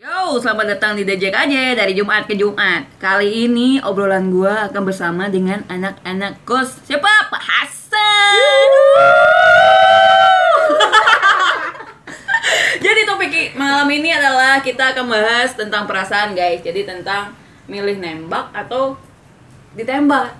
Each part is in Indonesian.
Yo, selamat datang di Dejek aja dari Jumat ke Jumat. Kali ini obrolan gua akan bersama dengan anak-anak kos. Siapa? Pak Hasan. Jadi topik malam ini adalah kita akan bahas tentang perasaan, guys. Jadi tentang milih nembak atau ditembak.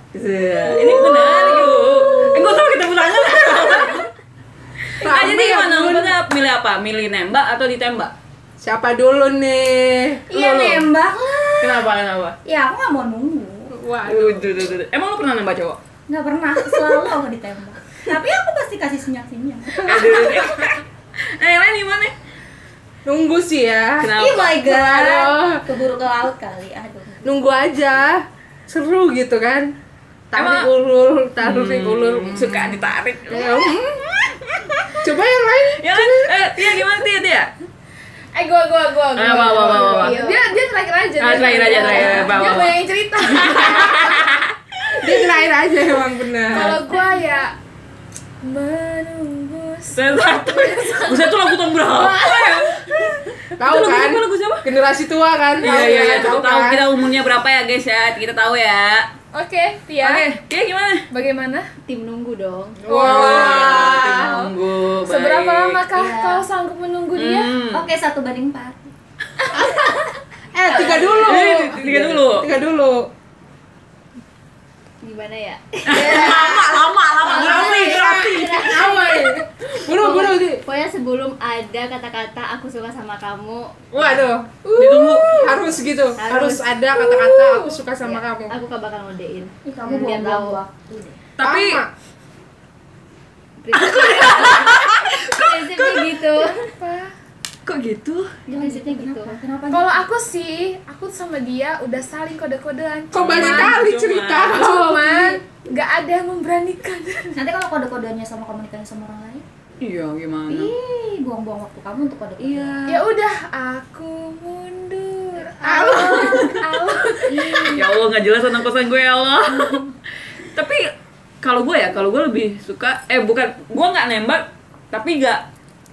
Ini benar, yuk. Eh, gua tau kita pulang Nah, jadi gimana? Lu milih apa? Milih nembak atau ditembak? Siapa dulu nih? Iya nembak lah. Kenapa? Kenapa? Ya aku nggak mau nunggu. Waduh. Duh, duh, duh, duh. Emang lu pernah nembak cowok? Nggak pernah. Selalu aku ditembak. Tapi aku pasti kasih senyum senyum. Eh, lain gimana? Nunggu sih ya. Kenapa? Oh my god. Aduh. Keburu ke laut kali. Aduh. Nunggu aja. Seru gitu kan. Tarik Emang- ulur, tarik Hmm, ulur. Suka ditarik. Ya. Coba yang lain. Ya kan? Eh, Tia gimana Tia, Tia? Eh gua gua gua. gua. Ah, bawa, bawa, bawa. Iya, Dia dia terakhir aja. Ah, terakhir aja, terakhir. Bawa, Dia banyak yang cerita. Dia terakhir aja emang benar. Kalau gua ya menunggu Satu. Buset tuh lagu tahun berapa? Tahu kan? lagu siapa? Generasi tua kan. Iya, tahu iya, kan? iya. Tahu tahu kan? kita umurnya berapa ya, guys ya. Kita tahu ya. Oke, Tia. Oke, Tia gimana? Bagaimana? Tim nunggu dong. Wah. Tunggu. Seberapa baik. lamakah Iya. kau sanggup menunggu dia? Hmm. Oke satu banding empat. Eh, tiga dulu. Eh, tiga dulu. Tiga dulu. Gimana ya? Lama, lama, lama. Durasi. Apa ya? Buru, buru. Di. Pokoknya sebelum ada kata-kata aku suka sama kamu, Waduh. Ditunggu. Harus gitu. Harus, Harus. ada kata-kata aku suka sama ya, kamu. aku bakal ngodein. Ih, kamu Biar tahu. Tapi. Prinsipnya gitu. Kok gitu? Prinsipnya gitu. Kenapa? Kenapa? Kalau aku sih, aku sama dia udah saling kode-kodean. Kok banyak kali cerita Cuman nggak ada yang memberanikan. Nanti kalau kode-kodenya sama komunikasi sama orang lain, Iya, gimana? ih buang-buang waktu kamu untuk kode-kode. Iya. Ya udah, aku mundur. Alon, alon. ya Allah nggak jelas anak kosan gue ya Allah tapi kalau gue ya kalau gue lebih suka eh bukan gue nggak nembak tapi nggak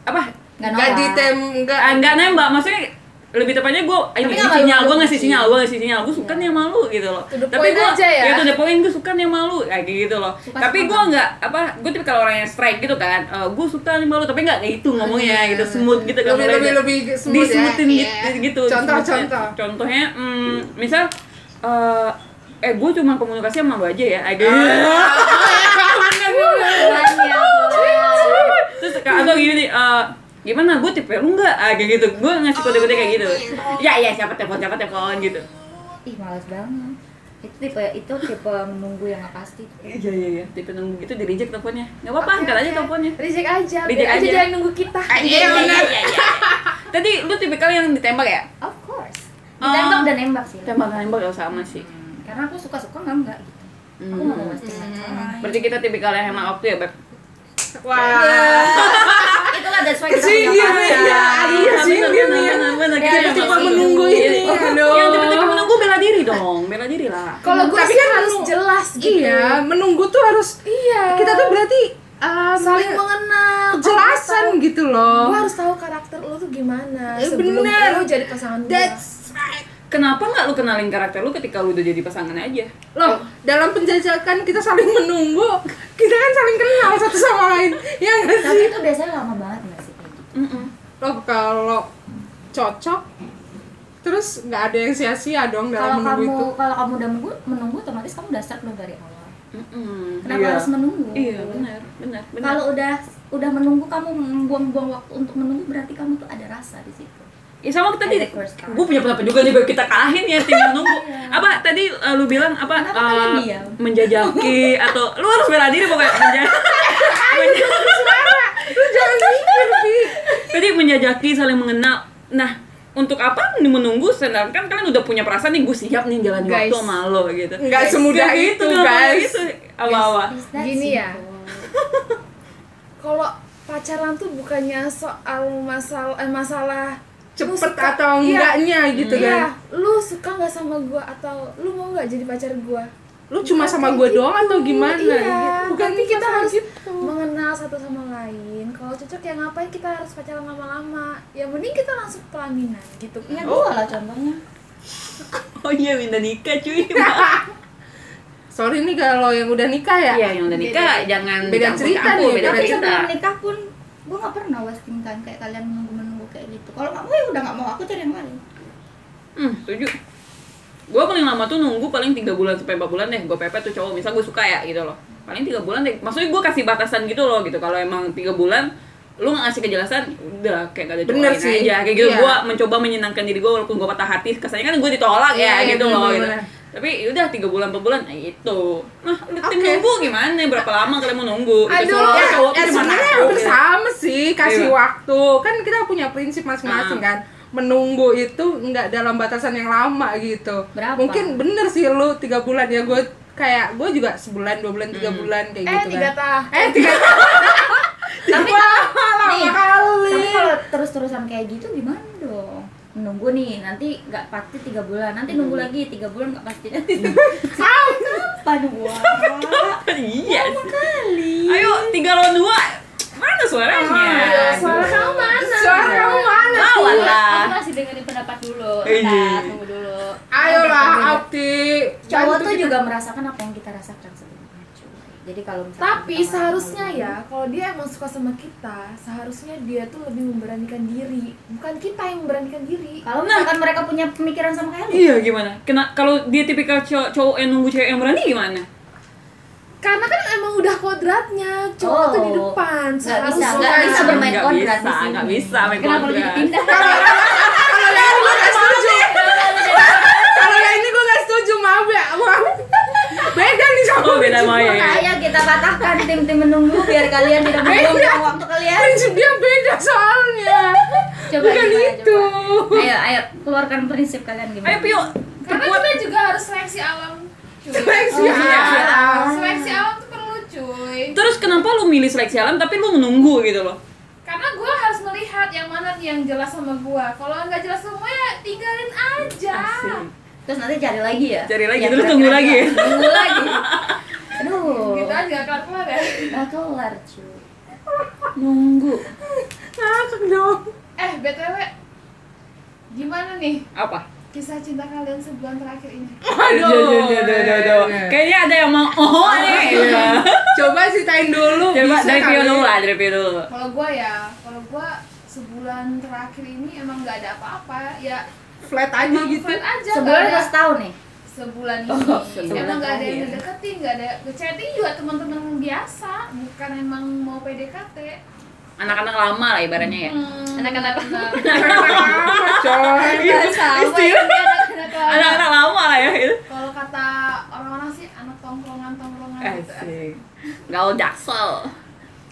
apa Nggak Enggak nolak. ditem, enggak ah, nggak nembak maksudnya lebih tepatnya gue ini nggak sinyal gue ngasih sih. sinyal gue ngasih sinyal gue suka nih sama lu gitu loh To the tapi gue ya. tuh the point gue suka nih sama lu kayak gitu loh Suka tapi gue nggak apa gue tipe kalau orang yang strike gitu kan gue suka nih sama lu tapi nggak kayak itu ngomongnya gitu smooth gitu kan Lebih, lebih, lebih smooth ya. disemutin Iya. gitu, gitu Contoh, contoh. contohnya hmm, misal eh eh gue cuma komunikasi sama lu aja ya agak Banyak. terus atau gini nih eh, gimana gue tipe lu nggak ah, kayak gitu gue ngasih kode-kode kayak gitu ya ya siapa telepon siapa telepon gitu Ih males banget. Itu tipe itu tipe menunggu yang nggak pasti. iya iya iya tipe nunggu gitu di reject teleponnya nggak apa-apa angkat aja teleponnya Reject aja, Reject aja aja. yang nunggu kita. Ah, iya iya iya iya tadi lu tipikal yang ditembak ya Of course. Ditembak Oh. dan nembak sih. tembak nembak ya sama sih Karena aku suka-suka nggak enggak gitu. Aku nggak mau time. berarti kita tipikal yang hemat waktu ya beb Wah. Itulah that's why kita Ke sini punya nih pacar. ya. Aduh, Iya, ke sini benar, nih. benar, benar. Ya, Kita tipe tipe menunggu ini. Aduh. Yang tipe-tipe menunggu bela diri dong, bela diri lah. Kalau gue Tapi sih kan harus menunggu- jelas gitu. Iya, menunggu tuh harus Iya. kita tuh berarti um, saling mengenal. kejelasan gitu loh. Gue harus tahu karakter lo tuh gimana Eh, sebelum bener. lo jadi pasangan gue. That's. Kenapa nggak lu kenalin karakter lu ketika lu udah jadi pasangan aja? Loh, dalam penjajakan kita saling menunggu, kita kan saling kenal satu sama lain. Ya nggak Tapi sih? itu biasanya lama banget nggak sih kayak gitu? Loh, kalau cocok terus nggak ada yang sia-sia dong Kalau dalam menunggu kamu itu. kalau kamu udah menunggu, menunggu otomatis kamu udah start dari awal. Mm-mm. Kenapa Iya. harus menunggu? Iya, benar, benar, benar. Kalau udah udah menunggu kamu membuang-buang waktu untuk menunggu berarti kamu tuh ada rasa di situ. Ya sama tadi, gue punya pendapat juga nih, kita kalahin ya yang nunggu. apa tadi uh, lu bilang apa? Uh, menjajaki atau lu harus bela diri pokoknya. Menja- Lu jangan mikir. Tadi menjajaki saling mengenal. Nah, untuk apa menunggu sedangkan kalian udah punya perasaan nih gue siap nih jalan Guys. waktu sama lo gitu. Nggak semudah Kayak itu, guys. Gitu. Is that Gini ya. Kalau pacaran tuh bukannya soal masalah eh, masalah Cepet suka- atau iya, enggaknya gitu iya, kan. lu suka nggak sama gua atau lu mau nggak jadi pacar gua Lu cuma Bukan sama gue gitu. doang atau gimana? Iya, Bukan tapi kita harus gitu. mengenal satu sama lain kalau cocok ya ngapain kita harus pacaran lama-lama ya mending kita langsung pelaminan gitu Ya kan gua lah contohnya. Oh iya minta nikah cuy. Sorry nih kalau yang udah nikah ya. Iya yang udah nikah jangan Beda cerita nih, beda Tapi cerita. sebelum nikah pun gua nggak pernah wasting time kayak kalian menunggu-menunggu kayak gitu. Kalau nggak mau ya udah nggak mau aku cari yang lain. Hmm, setuju. Gue paling lama tuh nunggu paling tiga bulan sampai 4 bulan deh. Gue pepet tuh cowok, misal gue suka ya gitu loh. Paling tiga bulan deh. Maksudnya gue kasih batasan gitu loh gitu. Kalau emang tiga bulan lu nggak ngasih kejelasan udah kayak gak ada cowok Bener sih. aja kayak gitu Iya. gue mencoba menyenangkan diri gue walaupun gue patah hati kesannya kan gue ditolak Iya, ya iya, gitu loh gitu. bener-bener. Tapi udah tiga bulan empat bulan nah itu nah Oke. nunggu gimana berapa lama kalian mau nunggu Gitu, Aduh, seolah-olah ya, cowok ya sebenarnya hampir gitu. sama sih kasih Iya. waktu. Kan kita punya prinsip masing-masing Ah. kan. Menunggu itu nggak dalam batasan yang lama gitu. Berapa? Mungkin bener sih lu tiga bulan ya gue kayak gue juga sebulan dua bulan tiga Hmm. bulan kayak eh gitu tiga kan. tahun Eh tiga Tapi Wah, lama nih, kali. tapi kalau terus-terusan kayak gitu gimana dong? Menunggu nih, nanti nggak pasti tiga bulan, nanti nunggu lagi tiga bulan nggak pasti nanti. Kapan wah? iya sih. ayo tiga lawan dua mana suaranya Ah, suara kamu mana Suara kamu mana? lawan Aku masih dengerin pendapat dulu. Iya. Bentar, tunggu dulu. Ayolah, Abdi. Cowok tuh kita. juga merasakan apa yang kita rasakan sebelumnya cuy. Jadi kalau tapi seharusnya ya kalau dia emang suka sama kita seharusnya dia tuh lebih memberanikan diri bukan kita yang memberanikan diri Kalau misalkan mereka punya pemikiran sama kayak lu, Iya gimana? Kena kalau dia tipikal cowok, cowok yang nunggu cewek yang berani gimana? karena kan emang udah kodratnya cowok tuh di Oh. depan Nggak bisa, seharusnya nggak bisa bermain Nggak kodrat di bisa, sini. nggak bisa main Kenapa lu kodrat. jadi pindah? Kalau yang ini gue gak setuju. Kalau yang ini gue gak setuju, maaf ya. Maaf. Oh beda mau ya. Makanya kita patahkan tim-tim menunggu biar kalian tidak membuang waktu kalian. Prinsip dia beda soalnya. Coba Bukan gimana, itu. Ayo, ayo keluarkan prinsip kalian gimana? Ayo Pio, karena kita juga harus seleksi alam cuy Seleksi Oh, seleksi alam. seleksi alam tuh perlu cuy terus kenapa lu milih seleksi alam tapi lu menunggu gitu loh? karena gue harus melihat yang mana nih yang jelas sama gue kalau nggak jelas semua ya tinggalin aja Terus nanti cari lagi ya? Cari lagi, Yang terus tunggu lagi. aja. Tunggu lagi. Aduh. gitu aja kelar kelar ya Gak kelar cuy. Nunggu. Ngakak dong. eh btw gimana nih Apa? kisah cinta kalian sebulan terakhir ini Aduh. Duh, duh, duh, duh, duh. Kayaknya ada yang mau oh nih. Iya. Coba ceritain dulu. Coba bisa dari Pio kali. dulu lah, dari Pio dulu. kalau gue ya kalau gue sebulan terakhir ini emang nggak ada apa-apa ya Flat aja emang gitu. flat aja Sebulan setahun nih? sebulan ini Oh, sebulan emang nggak ada yang terakhir. ngedeketin nggak ada chatting juga teman-teman biasa bukan emang mau PDKT Anak-anak lama lah ibaratnya ya. Hmm, Anak-anak anak-anak lama. Anak-anak lama lah ya itu. kalau kata orang-orang sih anak tongkrongan tongkrongan gitu. Gaul jaksel.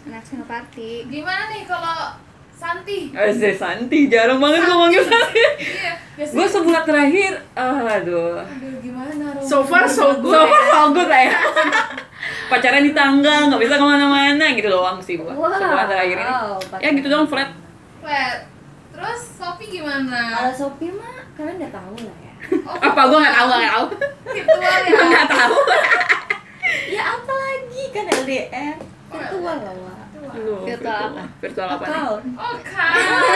Anak senoparti. gimana nih kalau Santi Asik Santi, jarang banget ngomongin Santi. iya Gue biasanya sebulan terakhir, aduh. aduh gimana Rom? So far so good. So far so good lah ya. Pacaran di tangga, nggak bisa ke mana-mana gitu doang sih gua. Wow. Sebulan terakhir ini. Wow, Ya gitu doang flat. Flat. terus Sopi gimana Kalau Shopee mah kalian udah tahu lah ya. oh, Apa gua nggak tahu, nggak tahu. virtual ya Gua nggak tahu. Ya apa lagi kan LDR virtual lah Wak. Virtual apa? Virtual apa nih? Account. oh kan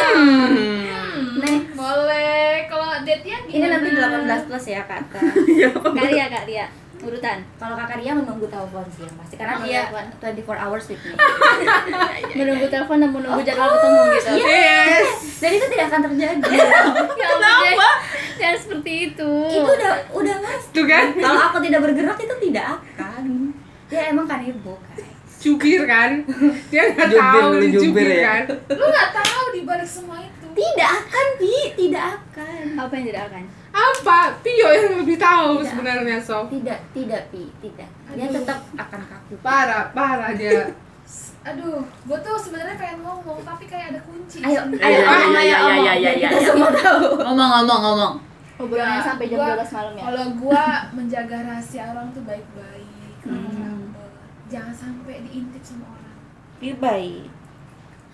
Hmm. Next. boleh kalau date-nya Ini gimana nanti 18 plus ya kata. Kak Ria, Kak Ria. Urutan. Kalau kakak dia menunggu telepon sih yang pasti karena Oh, dia telepon. 24 hours with me. Menunggu telepon dan menunggu jadwal ketemu gitu. Yes. Dan itu tidak akan terjadi. Ya Kenapa? Jangan seperti itu. itu udah udah mas. Tuh kan? Kalau aku tidak bergerak itu tidak akan. Dia emang kanebo guys. Jubir kan? Dia nggak Jubir, tahu jubir jubir ya? kan? lu nggak tahu di balik semua itu Tidak akan Bi, tidak akan. Apa yang tidak akan? Apa? Pio yang lebih tahu Tidak. sebenarnya Sof. Tidak, tidak Pi, tidak. Dia Aduh. tetap akan kaku. Parah, parah dia. aduh gue tuh sebenarnya pengen ngomong tapi kayak ada kunci Ayo, ayo, ngomong, ayo, ngomong. iya, Biar iya, Kita semua tahu. Ngomong, ngomong, ngomong. Nggak, sampai jam gua- 12 malam ya. kalau gua menjaga rahasia orang tuh baik-baik Hmm. Jangan sampai diintip sama orang Dia baik.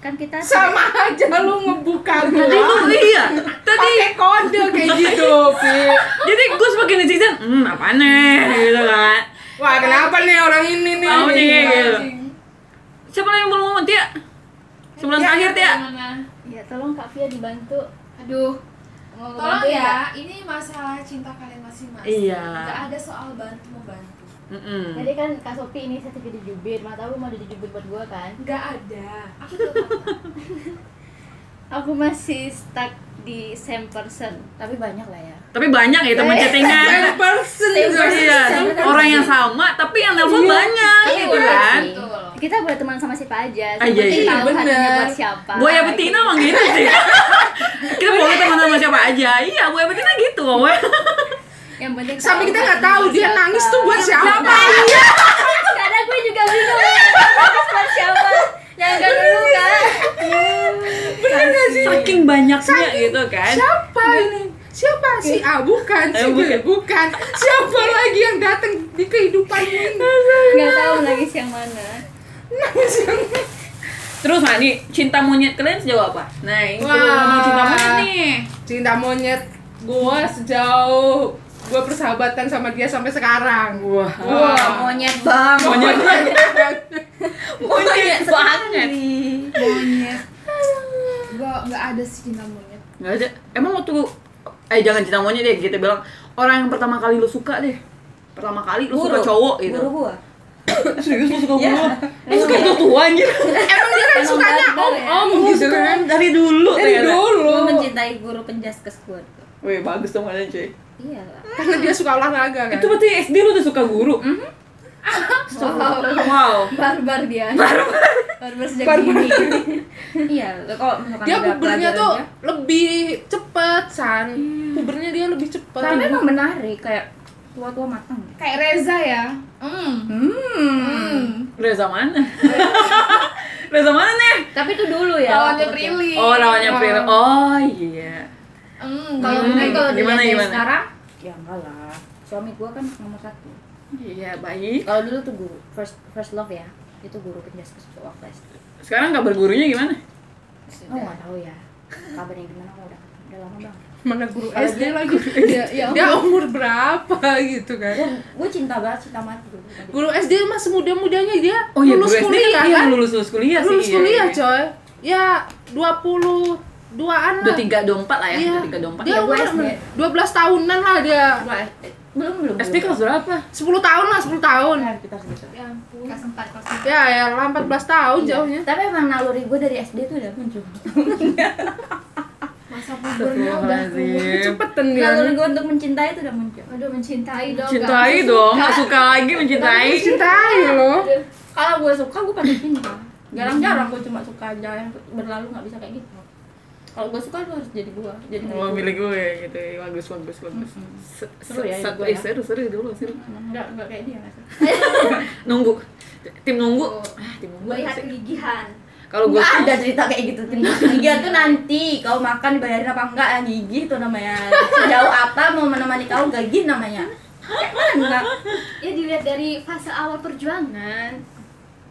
Kan kita Sama aja lu ngebuka gua. Tadi lu iya. Tadi Pakai kode kayak gitu, Pi. jadi gue sebagai netizen, hmm apa nih gitu kan. Wah, kenapa nih orang ini nih? Mau nih gitu. Siapa lagi yang belum ngomong Tia? Sebulan terakhir Tia. Gimana? Ya tolong Kak Via dibantu. Aduh, Mau tolong ya, ini masalah cinta kalian masing-masing. Iya. Gak ada soal bantu membantu. Mm-mm. Jadi kan Kak Sopi ini saya jadi jubir, mana tahu mau jadi jubir buat gua kan? Gak ada. Aku masih stuck di same person. Tapi banyak lah ya. Tapi banyak ya teman chattingan. Same person Iya, orang yang sama tapi yang nelfon banyak Iya, gitu iya kan. Kita boleh teman sama siapa aja. Ah, iya, penting iya. tahu hatinya Bener. buat siapa. Buaya betina emang gitu sih. kita boleh teman sama siapa aja. Iya, buaya betina gitu, wowe. Yang penting Sampai kita nggak tahu dia siapa. Nangis tuh buat siapa. Karena gue juga bingung nangis buat siapa. Yang gak dulu kan? Bener gak sih? Saking banyaknya gitu kan. Siapa ini? Siapa si A bukan, si Eh, B bukan. Siapa lagi yang datang di kehidupanmu ini? Gak tahu nangis yang mana. Nangis yang Terus nah nih, cinta monyet kalian sejauh apa? Nah, ini Wah. cinta monyet nih. cinta monyet gua sejauh gua persahabatan sama dia sampai sekarang. Wah. Wah. Monyet bang. Monyet banget. Monyet banget. Monyet. Gak, gak ada sih cinta monyet. Nggak ada. Emang waktu eh jangan cinta monyet deh, kita bilang orang yang pertama kali lu suka deh. Pertama kali lu suka cowok gitu. Guru gua. Serius lu suka Iya. gua? Lu suka itu tua anjir. Emang dia kan sukanya barbar ya? om-om Lu gitu suka kan. dari dulu Dari dulu. Gua mencintai guru penjaskes gua. tuh. Wih, bagus dong kalian cuy. Iya lah. Karena dia suka olahraga kan. Itu berarti SD lu udah suka guru? Wow. Wow. Barbar dia. Barbar. Barbar sejak Barbar. dini. Iya, kalau misalkan dia pubernya tuh dia- lebih cepet san pubernya dia lebih cepet tapi emang menarik kayak tua-tua matang. Kayak Reza ya. Hmm. Hmm. Reza mana? Reza mana nih? Tapi itu dulu ya. Lawannya. Prilly. Oh, lawannya Prilly. Oh, iya. Hmm. Kalau Hmm, tapi kalau gimana, dilihat gimana? sekarang, ya enggak lah. Suami gua kan nomor satu. Iya, baik. Kalau dulu tuh guru first first love ya. Itu guru penjaskes waktu SD. Sekarang kabar gurunya gimana? Oh nggak tahu ya. Kabarnya gimana? Oh, udah udah lama banget. mana guru SD dia- lagi Ya, ya dia umur berapa gitu kan Gue gue cinta banget cinta mati dulu. guru SD masih muda mudanya dia Oh iya, lulus guru SD kuliah iya, kan lulus lulus kuliah sih. lulus iya, kuliah iya. coy ya 22 an Dua lah tiga dua empat lah ya, Iya. dua tiga dua empat. dia Ya, umur SD. 12 tahunan lah dia. Belum belum. SD kelas berapa? 10 tahun lah 10 tahun Nah, kita segitu. Ya ampun. Kelas empat, kelas empat. ya ya lah 14 tahun Iya. jauhnya Tapi emang naluri gue dari SD tuh udah muncul. Masa pubernya udah cepetan dia naluri gue untuk mencintai itu udah muncul. Aduh mencintai dong. Cintai Kak. dong, nggak suka lagi mencintai. cintai loh Kalau gue suka gue pasti cinta. Jarang-jarang gue cuma suka aja yang berlalu nggak bisa kayak gitu. Kalau gue suka lu harus jadi gue, jadi Oh, milik milik gue gitu, bagus bagus bagus. Se- Seru ya gue eh, ya. Seru seru dulu seru. Enggak enggak kayak dia? Nunggu, tim nunggu. Ah, tim nunggu. Melihat sih? kegigihan. Kalau gue ada cerita kayak gitu tim gigi tuh nanti kau makan dibayarin apa enggak yang gigi itu namanya sejauh apa mau menemani kau gigi namanya kayak mana Ya dilihat dari fase awal perjuangan.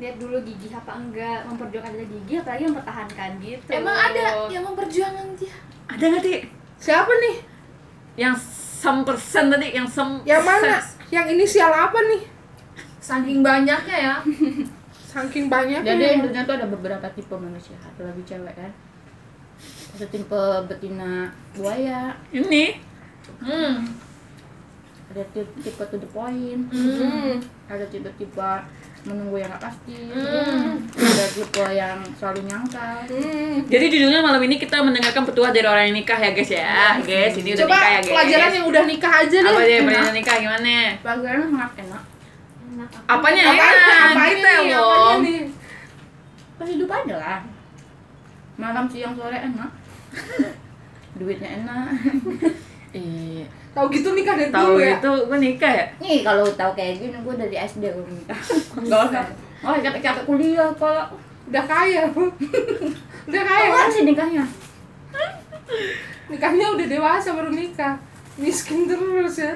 Lihat dulu gigih apa enggak, memperjuangkan dari gigi apalagi mempertahankan gitu. Emang ada yang memperjuangkan dia? ada nggak sih siapa nih? Yang some persen tadi yang some yang mana? yang inisial apa nih? Saking banyaknya ya. saking banyaknya jadi intinya tuh ada beberapa tipe manusia. Ada lagi cewek kan? Ada tipe betina buaya. Ini? Hmm. ada tipe, tipe to the point. Hmm. ada tipe-tipe menunggu yang gak pasti Hmm. ada tipe yang selalu nyangkal Hmm. Jadi judulnya malam ini kita mendengarkan petuah dari orang yang nikah ya guys ya, guys. Ini udah Coba nikah ya guys. pelajaran yang udah nikah aja deh. apa deh Enak. pelajaran nikah gimana? pelajaran sangat enak Enak apa? Apanya Apanya, enak? apanya Kita nih, loh. aja lah malam siang sore enak duitnya enak Iya. Tahu gitu nikah dari Tahu dulu ya? itu gue nikah ya? nih kalau tahu kayak gini gue dari SD gue nikah nggak usah oh capek capek kuliah kalau Udah kaya. udah kaya kan? kapan sih nikahnya Nikahnya udah dewasa baru nikah. Miskin terus ya.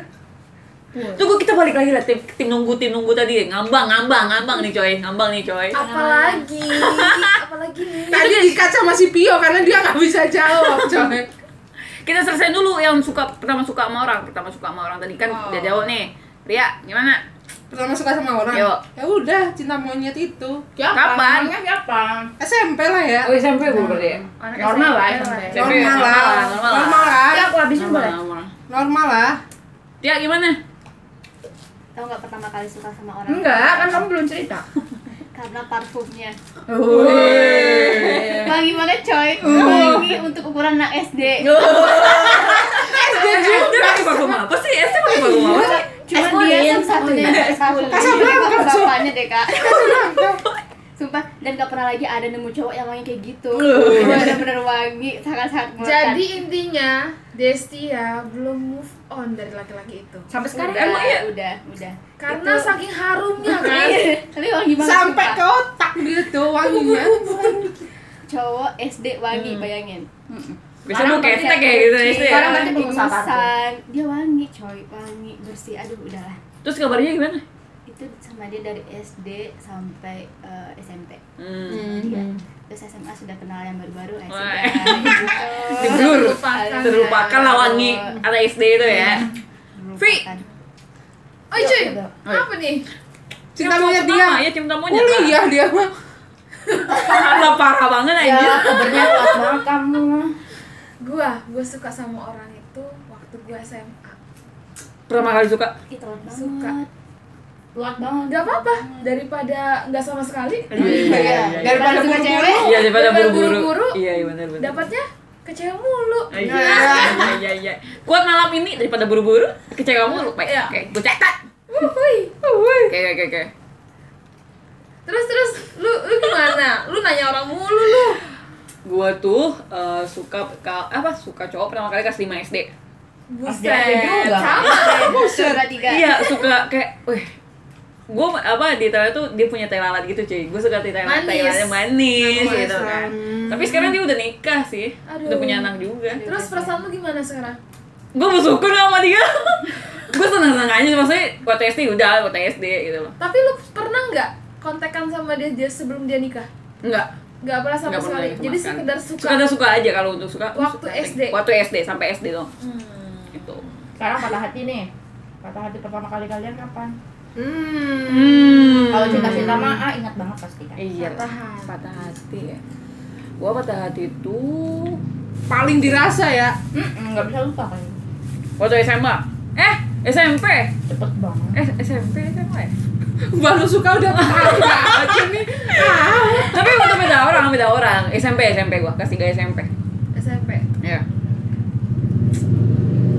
Tunggu kita balik lagi lah tim, tim nunggu tim nunggu tadi ngambang ngambang ngambang nih coy ngambang nih coy. Apalagi, apalagi nih. Tadi dikat sama si Pio karena dia nggak bisa jawab, coy. Kita selesai dulu yang suka pertama suka sama orang pertama suka sama orang tadi kan Oh. udah jawab nih. Ria gimana? pertama suka sama orang Yo. ya udah cinta monyet itu? Kapan? Namanya siapa? SMP lah ya Oh SMP bu berarti ya? Normal lah. SMP, normal lah normal lah. normal lah Ya aku habisin boleh. Normal. normal lah Tia gimana? Tahu nggak pertama kali suka sama orang? Enggak, kan kamu belum cerita. Karena parfumnya. Wih. Wangi banget coy. Wangi untuk ukuran anak SD. SD pakai parfum apa sih? SD pakai parfum apa sih? Cuma dia yang satunya Oh, iya. tahu. Casablanca, Bukan Cok. bapaknya deh kak. Sumpah dan gak pernah lagi ada nemu cowok yang wangi kayak gitu. Bener-bener wangi, sangat-sangat melekat. Jadi intinya Destia belum move on dari laki-laki itu. Sampai sekarang udah, Emang iya? udah, udah. Karena Itu- saking harumnya kan. Iya, tapi wangi banget. sampai ke sumpah. otak gitu wanginya cowok SD wangi, Hmm. bayangin. Biasanya mau Sekarang ketek kayak gitu sih. Sekarang ya. berarti pengusaha. Dia wangi coy, wangi, bersih. Aduh, udahlah. Terus kabarnya gimana? Itu sama dia dari SD sampai eh, SMP. Hmm. Iya. Terus SMA sudah kenal yang baru-baru, sudah gitu. Terlupakan. Terlupakan lah wangi anak SD itu ya. Vi. Melupakan. Oh cuy, apa nih? cinta monyet dia Ya cinta monyet. kuliah dia mah Lah parah banget Ya, aja. kabarnya kuat banget kamu. Gua, gua suka sama orang itu waktu gua SMA. Pertama kali suka. Ih, telat banget. Suka. Kuat banget. Gak apa-apa daripada nggak sama sekali. Iya iya iya. iya. daripada Suka buru-buru cewek. Iya daripada Daripada buru-buru. buru-buru, Iya iya benar benar. Dapatnya ke cewek mulu. Iya iya iya iya. Kuat malam ini daripada buru-buru kecewa mulu. Baik. Iya. Oke, gue catat. Oke oke oke. Terus terus lu lu gimana? Lu nanya orang mulu lu. Gua tuh eh, suka ka- apa suka cowok pertama kali kelas 5 SD. Buset. juga. Sama. Tiga. Iya, suka kayak wih gue apa di Thailand tuh dia punya tai lalat gitu cuy gue suka tai lalat Manis. lalatnya manis Manis, gitu kan hmm. tapi sekarang dia udah nikah sih Aduh. udah punya anak juga Terus perasaan lu gimana sekarang? gue bersyukur sama dia gue seneng seneng aja maksudnya waktu SD udah waktu SD gitu loh Tapi lu pernah nggak kontekan sama dia, dia sebelum dia nikah? enggak Nggak pernah sama sekali. Jadi sekedar suka. sekedar suka aja kalau untuk suka Waktu suka. SD? waktu SD sampai SD dong Hmm. itu Sekarang patah hati nih. Patah hati pertama kali kalian kapan? Hmm. hmm. Kalau cinta-cinta mah ah, ingat banget pasti kan. iya Patah hati. patah hati ya gue patah hati tuh paling dirasa ya Hmm, nggak bisa lupa kan. waktu SMA eh SMP Cepet banget. eh SMP SMA ya baru suka udah tahu aja nih ah tapi itu beda orang beda orang SMP SMP gua kelas 3 SMP SMP. ya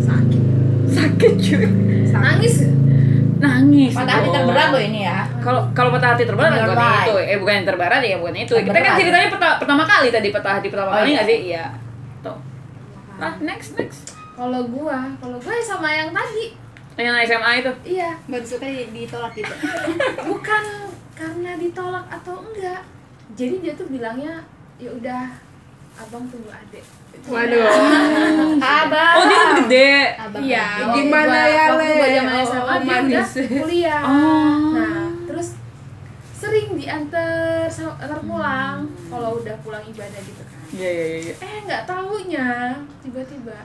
Sakit. sakit cuy Nangis. Nangis Patah hati terberat loh ini ya. kalau kalau patah hati terberat bukan Terberat. itu eh bukan yang terberat ya bukan itu kita kan Terberat. ceritanya peta- pertama kali tadi patah hati pertama Oh, kali iya. nggak sih iya tuh ah next next Kalau gua, kalau gua sama yang tadi. yang SMA itu Iya, Baru suka di- ditolak gitu. bukan karena ditolak atau enggak. Jadi dia tuh bilangnya ya udah abang tunggu adek. Waduh Abang. oh dia lebih gede Abang Iya, waktu Gimana gua- ya, waktu Le? zaman Oh, SMA dia udah kuliah. Oh. Nah, terus sering diantar antar pulang kalau udah pulang ibadah gitu kan. iya iya iya Eh nggak taunya tiba-tiba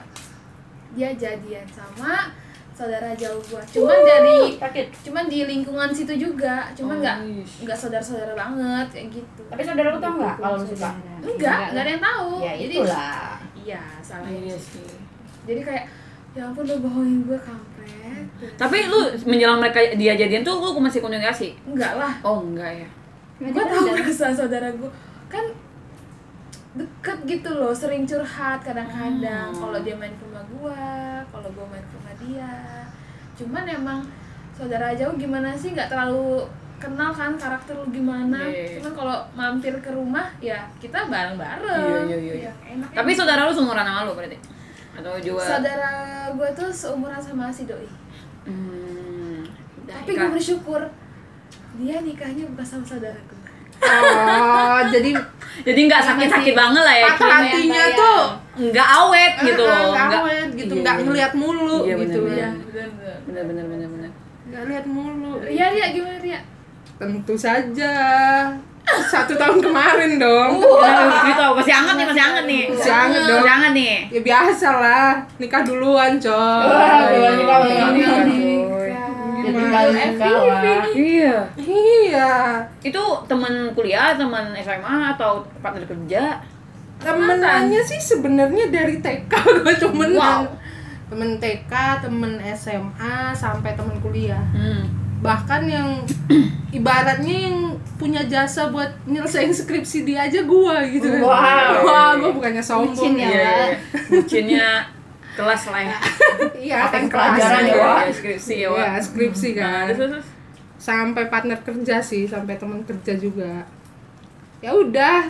dia jadian sama saudara jauh gua. Cuman dari Sakit. cuman di lingkungan situ juga, cuman nggak Oh, nggak saudara-saudara banget kayak gitu. Tapi saudara lu tau nggak kalau lu suka? Enggak, nggak ada yang tahu. Ya Jadi itulah. Iya, salah. iya sih Jadi kayak ya ampun udah bohongin gue kampret. tapi lu menjelang mereka dia jadian tuh lu masih komunikasi Enggak lah. oh enggak ya Gue tahu rasa saudara gue kan deket gitu loh, sering curhat kadang-kadang. Hmm. Kalau dia main ke rumah gue, kalau gue main ke rumah dia. Cuman emang saudara jauh gimana sih nggak terlalu kenal kan karakter lu gimana. Iya, iya, iya. Cuman kalau mampir ke rumah ya kita bareng-bareng. Iya, iya, iya. Ya, enak tapi saudara lu seumuran sama lu berarti atau juga saudara gue tuh seumuran sama si doi. Hmm, Tapi gue bersyukur dia nikahnya bukan sama saudara gue. oh jadi jadi nggak sakit-sakit banget lah ya patah Kim, ya. hatinya tuh nggak awet gitu loh nggak awet gitu Iya, nggak iya. ngeliat mulu Iya, gitu. Iya, benar-benar. bener bener bener bener nggak lihat mulu Ria, Ria gimana Ria? Tentu saja. Satu tahun kemarin dong. Nah, gitu masih hangat nih masih hangat nih. Masih hangat dong. masih hangat nih. Ya biasa lah nikah duluan coy. Wah, duluan nikah, duluan. teman Iya. iya. Itu teman kuliah, teman SMA atau partner kerja? temenannya sih sebenarnya dari TK gue temenan Wow. temen TK temen SMA sampai temen kuliah. Hmm. Bahkan yang ibaratnya yang punya jasa buat nyelesain skripsi dia aja gua gitu kan Wow. wah gua bukannya sombong Bucin ya, Iya, Wak. iya. Bucinnya kelas lah ya. iya kan Apa pelajaran kelas ya? Iya, skripsi ya, Wak. Iya, skripsi Nah, kan terus. sampai partner kerja sih sampai teman kerja juga ya udah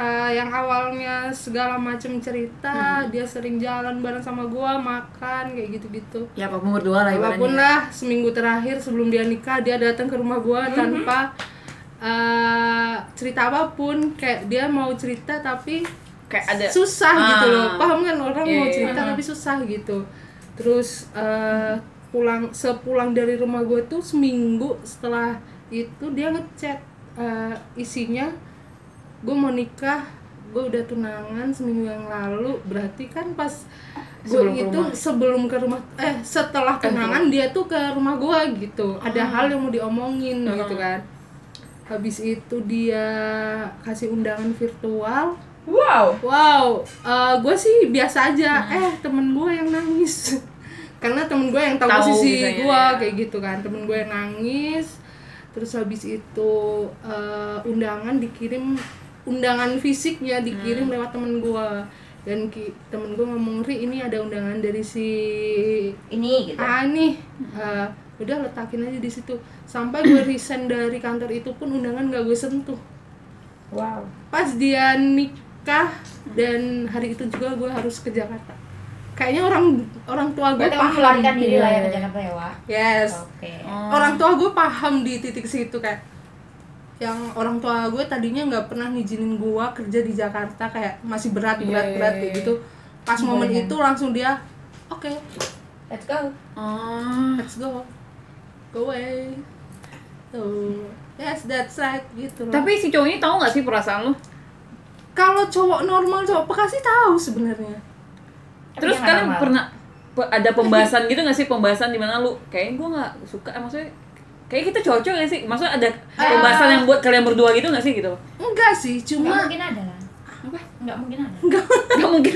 eh, yang awalnya segala macam cerita dia sering jalan bareng sama gua makan kayak gitu-gitu. Ya, apa pun berdua lah Apa pun lah seminggu terakhir sebelum dia nikah dia datang ke rumah gua tanpa eh, cerita apa pun. Kayak dia mau cerita tapi Kayak ada. susah Ah. gitu loh. Paham kan? Orang Iya, mau iya. cerita tapi susah gitu. Terus eh, pulang sepulang dari rumah gue tuh seminggu setelah itu dia ngechat eh, isinya gue mau nikah gue udah tunangan seminggu yang lalu berarti kan pas gue itu rumah. sebelum ke rumah eh setelah tunangan dia tuh ke rumah gue gitu ada Ah. hal yang mau diomongin gitu kan habis itu dia kasih undangan virtual Wow. Wow, gue sih biasa aja. Eh, temen gue yang nangis. Karena temen gue yang tahu Tahu posisi gue ya. kayak gitu kan. Temen gue yang nangis. Terus habis itu eh, undangan dikirim, undangan fisiknya dikirim lewat temen gue. Dan ki, temen gue ngomong ri ini ada undangan dari si Ini gitu. A nih. Eh, udah letakin aja di situ. Sampai gue resign dari kantor itu pun undangan gak gue sentuh Wow. pas dia nikah dan hari itu juga gue harus ke Jakarta kayaknya orang orang tua gue paham melarikan diri lah ya ke Jakarta ya, Wak? yes Oke. Oh. orang tua gue paham di titik situ kayak yang orang tua gue tadinya nggak pernah ngizinin gue kerja di Jakarta kayak masih berat berat Iya, berat iya, kayak iya. gitu pas momen Boleh. itu langsung dia oke Let's go. Oh. let's go go away tuh yes that's right gitu loh. Tapi si cowok ini tahu nggak sih perasaan lu? kalau cowok normal cowok peka sih tahu sebenarnya Terus kalian pernah pe- ada pembahasan gitu nggak sih pembahasan di mana lu kayak gue nggak suka eh, maksudnya kayak kita cocok gak sih? Maksudnya ada pembahasan yang buat kalian berdua gitu nggak sih gitu? enggak sih Nggak cuma mungkin ada lah. Apa? Nggak mungkin ada. Gak mungkin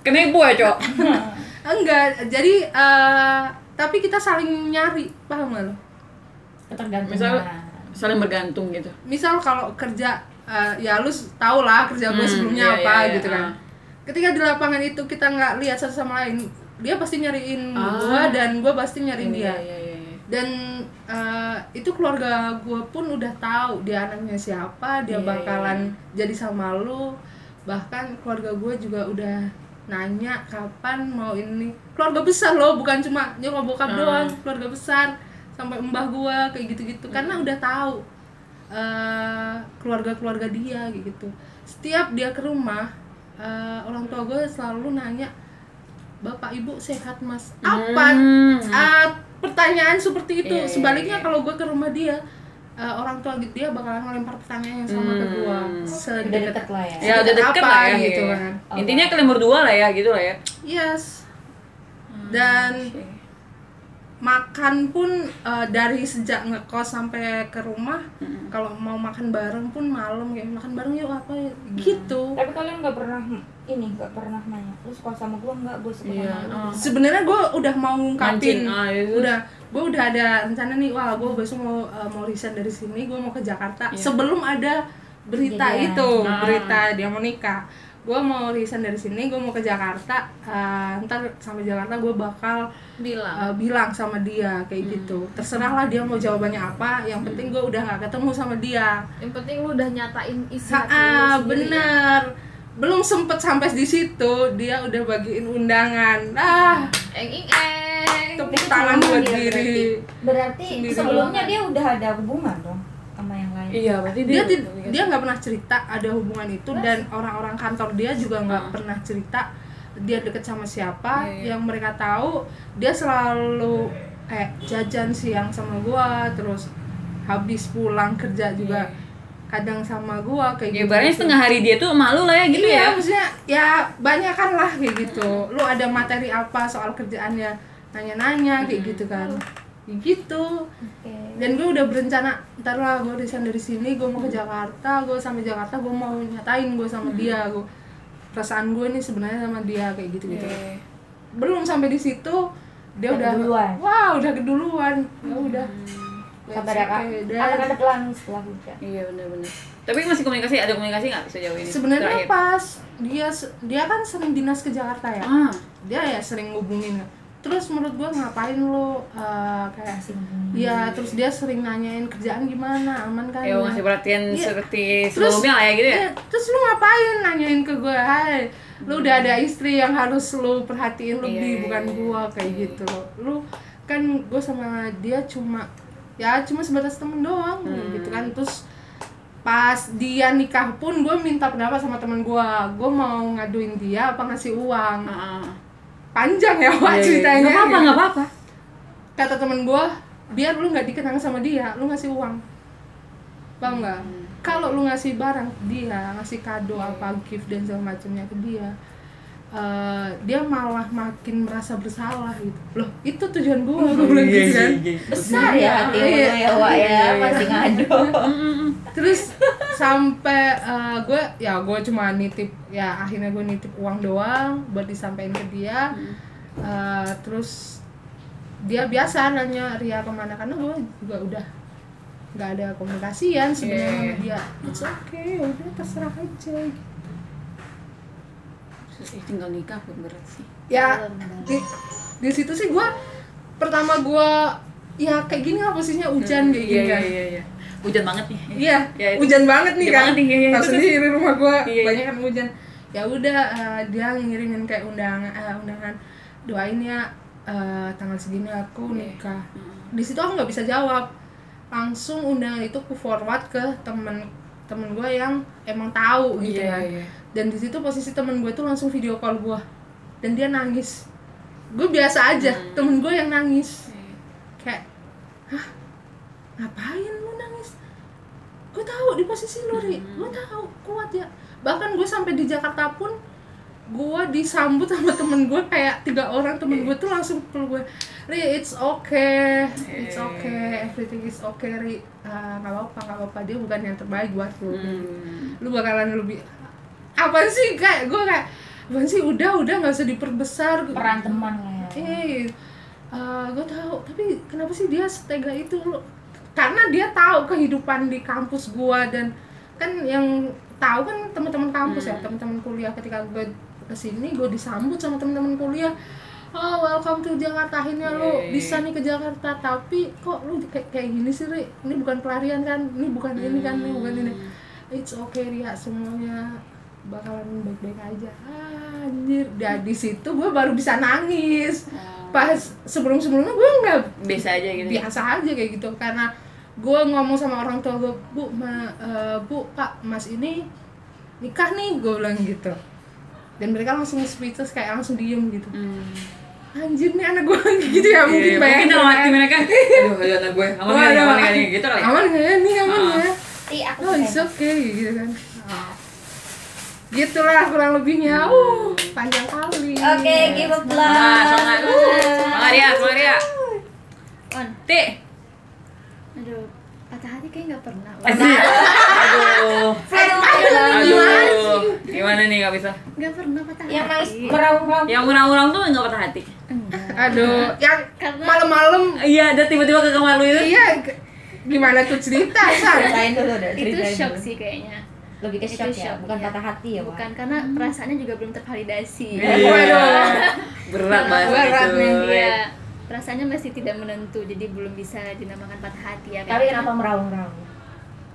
kenipu ya cowok. Enggak, jadi eh, tapi kita saling nyari, paham gak lo? Ketergantungan. Misal saling bergantung gitu. Misal kalau kerja, eh, ya lu tau lah kerja gue Hmm, sebelumnya iya, apa iya, iya, gitu kan. ah. Ketika di lapangan itu kita nggak lihat satu sama lain, dia pasti nyariin Ah. gue dan gue pasti nyariin dia. Iya, iya, iya, iya. Dan eh, itu keluarga gue pun udah tahu dia anaknya siapa, dia Iya, iya, bakalan jadi sama lu. Bahkan keluarga gue juga udah nanya kapan mau ini. Keluarga besar loh bukan cuma nyokap bokap Ah. doang keluarga besar sampai mbah gue kayak gitu-gitu. Karena udah tahu eh, keluarga-keluarga dia kayak gitu. Setiap dia ke rumah eh, orang tua gue selalu nanya bapak ibu sehat mas? Apa? Hmm. Ah, pertanyaan seperti itu Iya, iya, sebaliknya iya. kalau gue ke rumah dia eh, orang tua dia bakalan ngelempar pertanyaan yang sama ke Hmm. gue Udah sedekat deket lah ya. Ya udah deket apa lah ya gitu kan. Intinya kalian berdua lah ya gitu lah ya. yes dan Oke. Makan pun eh, dari sejak ngekos sampai ke rumah Mm-mm. kalau mau makan bareng pun malam kayak makan bareng yuk apa ya gitu Tapi kalian nggak pernah ini nggak pernah nanya. Lu suka sama gua nggak? Gua suka Iya, sama lu. oh. sebenarnya gue udah mau ngungkapin ah, itu. udah gue udah ada rencana nih wah gue besok mau uh, mau resign dari sini gue mau ke Jakarta Iya. sebelum ada berita Kejadian. itu Ah. berita dia mau nikah gue mau resign dari sini gue mau ke Jakarta uh, ntar sampai Jakarta gue bakal bilang. uh, bilang sama dia kayak gitu. Terserah lah dia mau jawabannya apa yang penting gue udah nggak ketemu sama dia. Yang penting lu udah nyatain isi Ha, hati lu ah, sendiri. ya. bener. Belum sempet sampai di situ dia udah bagiin undangan. Ah. Eng eng eng. Tepuk tangan buat diri Berarti. Sendiri sebelumnya dia udah ada hubungan dong sama yang lain. Iya, berarti dia dia dia nggak pernah cerita ada hubungan itu dan orang-orang kantor dia juga nggak Ah. pernah cerita dia deket sama siapa Iya, iya. yang mereka tahu dia selalu kayak jajan siang sama gua terus habis pulang kerja juga kadang sama gua kayak Ya, gitu ibaratnya setengah hari dia tuh malu lah ya gitu iya, ya. maksudnya ya banyak kan lah kayak gitu lu ada materi apa soal kerjaannya nanya-nanya kayak gitu kan gitu Oke. dan gue udah berencana ntar lah gue resign dari sini gue mau ke Jakarta gue sampai Jakarta gue mau nyatain gue sama dia gue perasaan gue nih sebenarnya sama dia kayak gitu gitu Iya. belum sampai di situ dia Udah udah keduluan. wah udah keduluan ya udah Sampai ada kak. Oke, dan Akan ada pelangi setelah hujan. Iya benar-benar. Tapi masih komunikasi, ada komunikasi nggak sejauh ini? sebenarnya pas dia dia kan sering dinas ke Jakarta ya Ah, dia ya sering ngubungin terus menurut gue ngapain lo uh, kayak Asing. ya terus dia sering nanyain kerjaan gimana aman kan ya ngasih perhatian Iya. seperti Terus- sebelumnya lah ya gitu ya. Iya, terus lu ngapain nanyain ke gue hai lu udah ada istri yang harus lu perhatiin lebih Iya, iya, bukan iya. gua kayak gitu loh lu kan gue sama dia cuma ya cuma sebatas temen doang Hmm. gitu kan terus pas dia nikah pun gue minta pendapat sama temen gue gue mau ngaduin dia apa ngasih uang Ah, ah. Panjang ya pak iya. ceritanya Nggak apa-apa, nggak apa-apa. kata temen gue biar lu nggak dikenang sama dia lu ngasih uang paham nggak Hmm. kalau lu ngasih barang dia ngasih kado apa gift dan segala macamnya ke dia eh, dia malah makin merasa bersalah gitu loh itu tujuan gue gue bilang gitu kan Besar ya hati Iya. ya, Wak Iya, ya, iya. masih ngadu. terus sampai eh, gue ya gue cuma nitip ya akhirnya gue nitip uang doang buat disampaikan ke dia Eh, terus dia biasa nanya Ria ke mana karena gue juga udah nggak ada komunikasian sebenarnya Iya, sama iya. dia it's okay udah terserah aja gitu. Ih, tinggal nikah pun berat sih. ya di, di situ sih gue pertama gue ya kayak gini lah posisinya hujan kayak gini Iya, kan iya, iya, iya. Hujan banget nih. Iya, Ya, itu. hujan banget nih Hujan kan. banget nih, iya, iya. Terus, sendiri rumah gua Iya, iya. banyak kan hujan. Ya udah eh, dia ngirimin kayak undangan eh, undangan doain ya eh, tanggal segini aku Iya. nikah. Di situ aku nggak bisa jawab. Langsung undangan itu ku forward ke temen temen gue yang emang tahu gitu Iya, kan. iya. Dan di situ posisi temen gue tuh langsung video call gua. Dan dia nangis. Gue biasa aja, Hmm. temen gue yang nangis. Kayak hah? Ngapain lu nangis? Gue tahu di posisi lu ri. Hmm. gue tahu kuat ya. Bahkan gue sampai di Jakarta pun gue disambut sama temen gue kayak tiga orang. Temen gue tuh langsung peluk gue ri it's okay. It's okay. Everything is okay ri. Ah, nggak apa-apa nggak apa-apa. Dia bukan yang terbaik buat lu. Hmm. lu bakalan lebih apa sih? Kayak gue kayak apa sih? Udah udah nggak usah diperbesar. Peran teman lah ya. eh gue tahu tapi kenapa sih dia setega itu? Lu- karena dia tahu kehidupan di kampus gua dan kan yang tahu kan teman-teman kampus ya teman-teman kuliah. Ketika gue ke sini gue disambut sama teman-teman kuliah. Oh welcome to Jakarta. Akhirnya lu Yeay. bisa nih ke Jakarta tapi kok lu kayak kayak gini sih Ri? ini bukan pelarian kan? Ini bukan ini kan? Ini bukan ini. It's okay Ria semuanya bakalan baik-baik aja. Ah, anjir. Dan di situ gue baru bisa nangis. Pas sebelum-sebelumnya gue nggak Biasa aja gitu. biasa aja kayak gitu. Karena gue ngomong sama orang tua gue bu ma, eh, bu pak mas ini nikah nih gue bilang gitu. Dan mereka langsung speechless kayak langsung diem gitu. Hmm. anjir nih anak gue gitu ya mungkin Iya, bayangin mungkin dalam hati mereka aduh aduh anak gue aman gak nih aman gak nih gitu kali ya. Aman gak ya? Nih aman Ah. gak ya? Ih, aku oh it's okay gitu kan gitulah kurang lebihnya uh panjang kali Oke, give Semangat, up lah. semangat. Semangat ya, semangat ya. On. Ti. Aduh, patah hati kayak nggak pernah. Asik. Aduh. Aduh, Aduh. Gimana nih gak bisa? Nggak pernah patah hati. Yang meraung-raung. Yang urang-urang tuh gak patah hati. Enggak. aduh yang Karena- malam-malam Iya, ada tiba-tiba ke kamar lu itu. iya gimana tuh cerita san dulu deh, Itu shock dulu. sih kayaknya. Lebih ke shock ya, bukan iya. patah hati ya, Wak. Bukan karena perasaannya juga belum tervalidasi. Iya. Waduh. Berat banget Berat nih. Iya. Perasaannya masih tidak menentu, jadi belum bisa dinamakan patah hati ya. Tapi kenapa meraung-raung?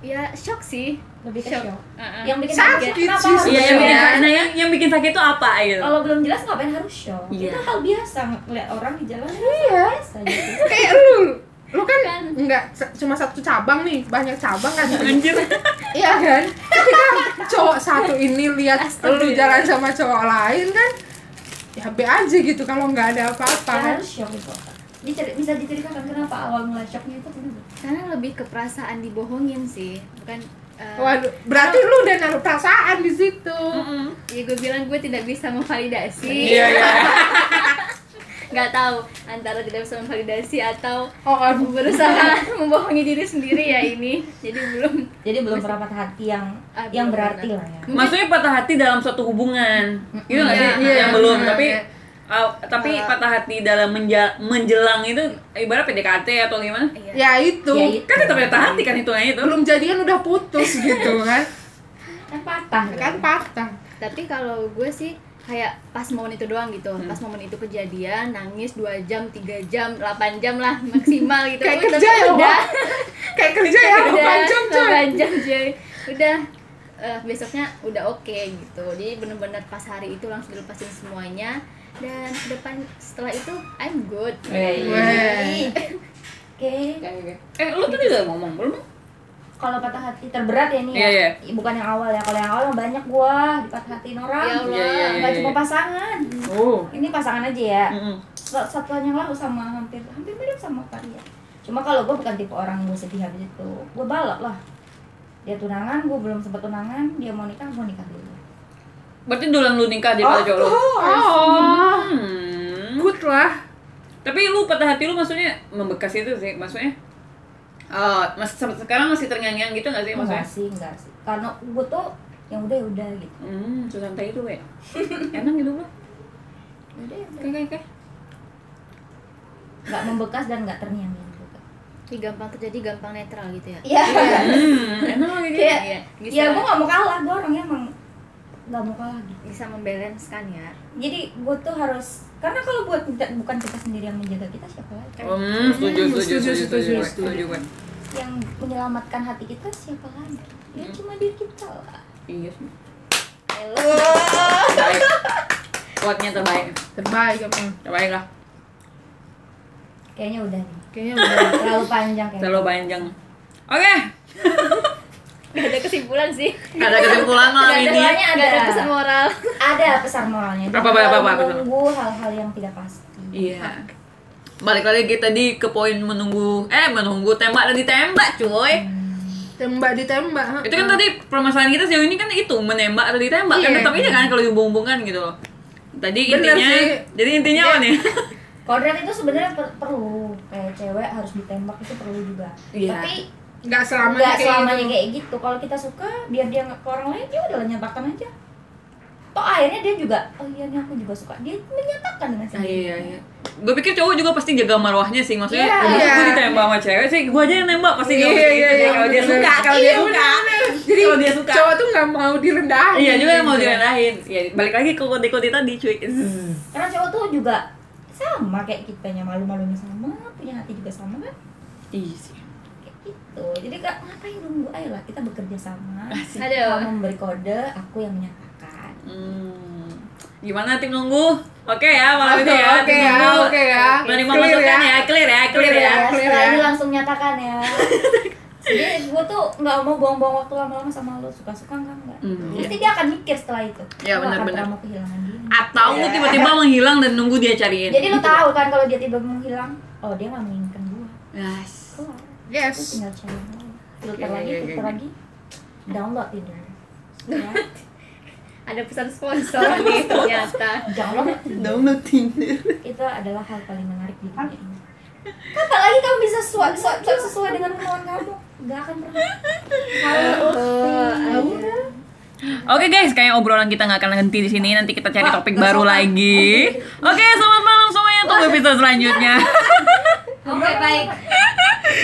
Ya shock sih. Lebih ke shock. Uh-uh. Yang bikin Sakit sakit, kenapa sih harus Iya, yang bikin Iya. sakit, nah, yang, yang bikin sakit itu apa gitu? Kalau belum jelas ngapain harus shock? Iya. Itu hal biasa ngeliat orang di jalan Iya. biasa gitu. kayak lu lu kan nggak c- cuma satu cabang nih banyak cabang kan Anjir. iya kan ketika cowok satu ini lihat lu jalan sama cowok lain kan ya be aja gitu kalau nggak ada apa-apa Ya, kan harus shock itu. Diceri- bisa diceritakan kenapa awal mulai shocknya itu kenapa? Karena lebih ke perasaan dibohongin sih, bukan uh, waduh berarti lu udah naruh perasaan di situ Ya gue bilang gue tidak bisa memvalidasi. Iya, iya. nggak tahu antara tidak bisa memvalidasi atau oh aduh berusaha membohongi diri sendiri ya ini jadi belum Jadi belum pernah patah hati yang Ah, yang berarti lah ya. Maksudnya patah hati dalam suatu hubungan. Gitu nggak sih? Iya, iya, yang belum, iya, tapi iya. uh, tapi patah hati dalam menja- menjelang itu ibarat PDKT atau gimana? iya ya itu Ya itu. Kan tetap patah hati kan hitungannya itu. belum jadian udah putus gitu kan Kan patah. kan patah tapi kalau gue sih kayak pas momen itu doang gitu Hmm. pas momen itu kejadian nangis 2 jam 3 jam 8 jam lah maksimal gitu Kayak Udah, kerja ya, udah kayak kerja ya udah 8 jam coy 8 jam coy udah eh, besoknya udah oke gitu jadi bener-bener pas hari itu langsung dilepasin semuanya dan depan setelah itu I'm good Wey. Wey. Oke. Eh, lu tadi udah ngomong belum? Kalau patah hati terberat ya nih Iya, ya. iya. Bukan yang awal ya. Kalau yang awal banyak gua dipatah hatiin orang. Ya Allah. Iya, iya, iya, Nggak iya. cuma pasangan. Oh. Ini pasangan aja ya. Mm-mm. Sa- Satuan yang lalu sama hampir hampir mirip sama Faria. Cuma kalau gua bukan tipe orang gue sedih habis itu. Gua balap lah. Dia tunangan, gua belum sempet tunangan. Dia mau nikah, gua nikah dulu. Berarti duluan lu nikah daripada cowok lu. oh Hmm. good lah Tapi lu patah hati lu maksudnya membekas itu sih, maksudnya eh mas sekarang masih terngiang-ngiang gitu gak sih Enggak maksudnya? sih, enggak sih. Karena gua tuh yang udah ya udah gitu. Hmm, sesantai itu ya. Enak gitu lu. Udah ya udah. Oke, oke, oke. Nggak membekas dan nggak terngiang-ngiang juga. Jadi gampang terjadi gampang netral gitu ya Iya. Hmm, enak lagi gitu. Kayak Iya, bisa ya gua nggak mau kalah. Gua orangnya emang nggak mau kalah gitu. bisa membalance kan ya Jadi gua tuh harus karena kalau buat kita, bukan kita sendiri yang menjaga kita siapa lagi? Hmm, setuju, Hmm, setuju, setuju, setuju, setuju, setuju, setuju. setuju, gue. Yang menyelamatkan hati kita siapa lagi? Ya Hmm. cuma diri kita lah. Iya sih. Hello. Baik. Kuatnya terbaik. terbaik emang Terbaik lah. Kayaknya udah nih. kayaknya udah Terlalu panjang kayaknya. Terlalu panjang. Oke. Gak ada kesimpulan sih Ada kesimpulan malam Ada ini. doanya Gak ada ada. pesan moral Ada pesan moralnya. Apa, apa, apa, apa? Menunggu hal-hal yang tidak pasti. Iya. Balik lagi kita di ke poin menunggu eh menunggu tembak dan ditembak, cuy. tembak ditembak ha. Itu kan tadi permasalahan kita sejauh ini kan itu menembak atau ditembak kan Iya. tetap aja kan kalau dihubung-hubungkan gitu loh. Tadi Bener intinya sih. jadi intinya apa nih? Kodrat itu sebenarnya per- perlu kayak cewek harus ditembak itu perlu juga. Iya. Tapi nggak selamanya nggak kayak selamanya gitu. kayak gitu. Kalau kita suka biar dia nggak ke orang lain ya udahlah nyatakan aja. Toh akhirnya dia juga oh iya nih aku juga suka. Dia menyatakan dengan Ah, sendiri. iya iya. Gue pikir cowok juga pasti jaga marwahnya sih maksudnya. Iya. udah Iya. gue ditembak sama cewek sih, gue aja yang nembak pasti Iya, iya, gitu iya, sih. Kalau dia bener. suka, kalau dia Iya, suka. jadi Kalau dia suka. cowok tuh nggak mau direndahin Iya juga yang mau gitu. direndahin. Ya balik lagi ke kode-kode tadi cuy. Karena cowok tuh juga sama kayak kitanya malu-malunya sama, punya hati juga sama kan? Iya sih. Gitu. Jadi kak ngapain nunggu? Ayolah kita bekerja sama. Kamu memberi kode, aku yang menyatakan. Hmm. Gimana tim nunggu? Oke ya malam ini ya. Oke tim ya, nunggu. oke ya. Menerima Clear masukan ya. ya, clear ya, clear Clear ya. ya. Ya, clear setelah ya. ini langsung nyatakan ya. Jadi gue tuh nggak mau buang-buang waktu lama-lama sama lo suka-suka enggak enggak. Hmm. Pasti dia akan mikir setelah itu. Ya, Lo akan benar-benar. mau kehilangan dia. Atau lu tiba-tiba menghilang dan nunggu dia cariin. Jadi lo tahu kan kalau dia tiba menghilang, oh dia nggak menginginkan gue. Yes. Yes Lu tinggal cari. Filter Oke, lagi, filter lagi. Download Tinder. Ya. Ada pesan sponsor nih ternyata Download Download Tinder. itu adalah hal paling menarik di dunia ini. Kapan lagi kamu bisa swipe, swipe, swipe sesuai dengan kemauan kamu? Gak akan pernah. Kalau Oke guys, kayak obrolan kita nggak akan henti di sini. Nanti kita cari Wah, topik baru sopan. lagi. Oke, selamat malam semuanya. Tunggu episode selanjutnya. Oke baik.